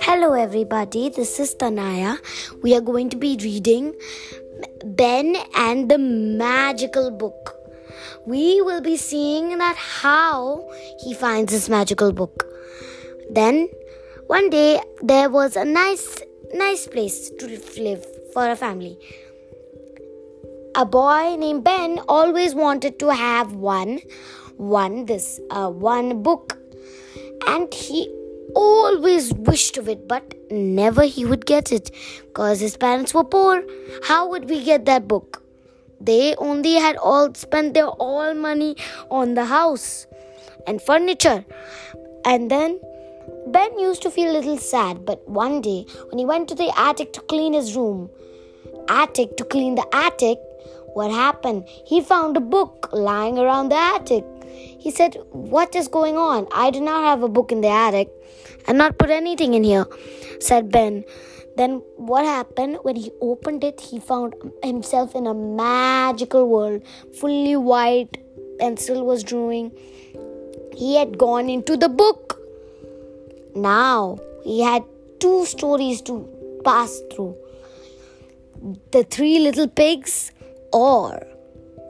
Hello, everybody. This is Tanaya. We are going to be reading Ben and the Magical Book. We will be seeing that how he finds this magical book. Then, one day, there was a nice, nice place to live for a family. A boy named Ben always wanted to have one, one this, uh, one book, and he always wished of it, but never he would get it because his parents were poor. How would we get that book? They only had all spent their all money on the house and furniture. And then Ben used to feel a little sad, but one day when he went to the attic to clean his room, attic to clean the attic, what happened? He found a book lying around the attic. He said, What is going on? I do not have a book in the attic and not put anything in here, said Ben. Then what happened when he opened it? He found himself in a magical world, fully white, pencil was drawing. He had gone into the book. Now he had two stories to pass through the three little pigs or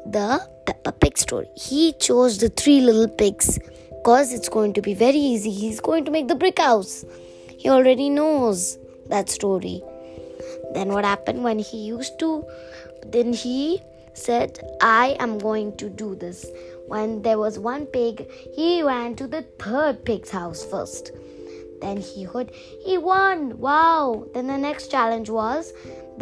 the Peppa Pig story. He chose the three little pigs because it's going to be very easy. He's going to make the brick house. He already knows that story. Then what happened when he used to, then he said, I am going to do this. When there was one pig, he ran to the third pig's house first. Then he heard, he won. Wow. Then the next challenge was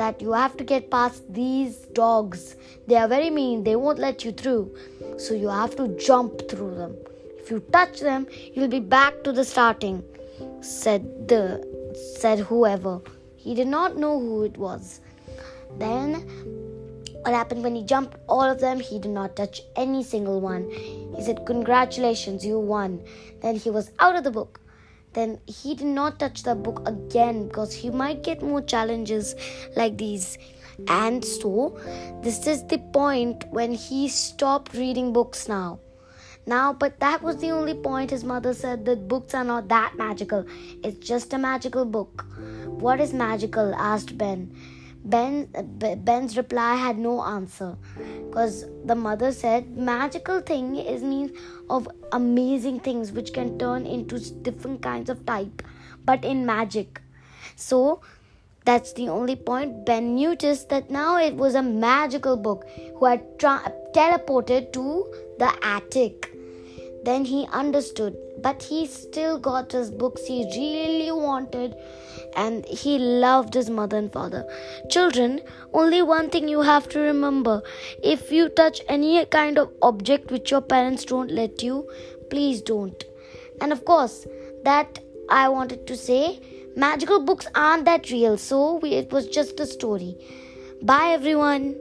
that you have to get past these dogs. They are very mean, they won't let you through. So you have to jump through them. If you touch them, you'll be back to the starting, said the said whoever. He did not know who it was. Then what happened when he jumped all of them? He did not touch any single one. He said, Congratulations, you won. Then he was out of the book. Then he did not touch the book again because he might get more challenges like these. And so, this is the point when he stopped reading books now. Now, but that was the only point his mother said that books are not that magical. It's just a magical book. What is magical? asked Ben. Ben uh, Ben's reply had no answer because the mother said magical thing is means of amazing things which can turn into different kinds of type but in magic. So that's the only point. Ben noticed that now it was a magical book who had tra- teleported to the attic then he understood, but he still got his books he really wanted and he loved his mother and father. Children, only one thing you have to remember if you touch any kind of object which your parents don't let you, please don't. And of course, that I wanted to say magical books aren't that real, so it was just a story. Bye, everyone.